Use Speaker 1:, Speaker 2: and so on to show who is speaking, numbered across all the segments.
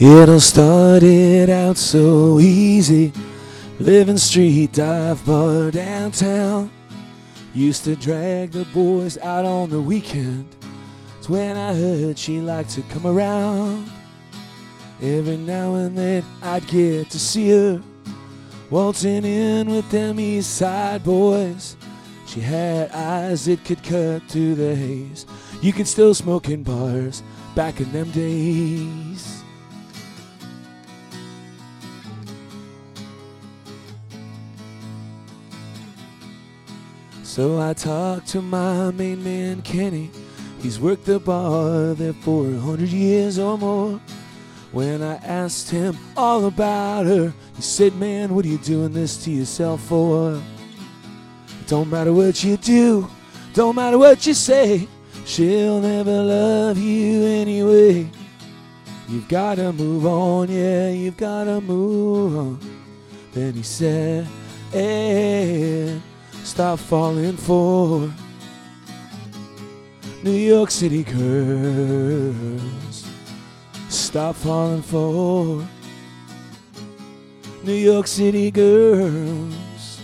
Speaker 1: It all started out so easy. Living street dive bar downtown. Used to drag the boys out on the weekend. It's when I heard she liked to come around. Every now and then I'd get to see her waltzing in with them East Side boys. She had eyes that could cut through the haze. You could still smoke in bars back in them days. So I talked to my main man Kenny. He's worked the bar there for a hundred years or more. When I asked him all about her, he said, Man, what are you doing this to yourself for? Don't matter what you do, don't matter what you say, she'll never love you anyway. You've gotta move on, yeah, you've gotta move on. Then he said, Hey, stop falling for New York City girls. Stop falling for New York City girls.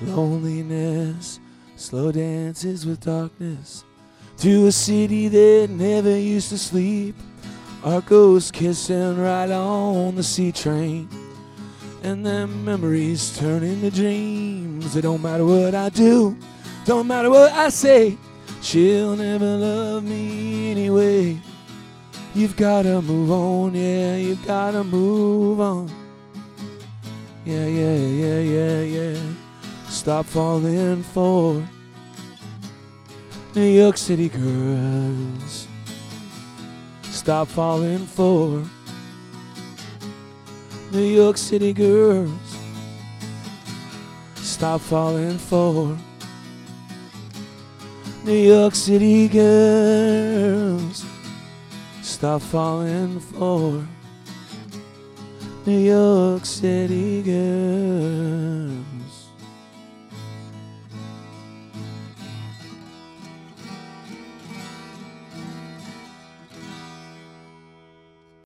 Speaker 1: Loneliness, slow dances with darkness. To a city that never used to sleep. Our ghosts kissing right on the C train. And then memories turn into dreams. It don't matter what I do, don't matter what I say. She'll never love me anyway. You've gotta move on, yeah, you've gotta move on. Yeah, yeah, yeah, yeah, yeah. Stop falling for New York City girls. Stop falling for New York City girls. Stop falling for New York City girls. Stop falling for New York City girls.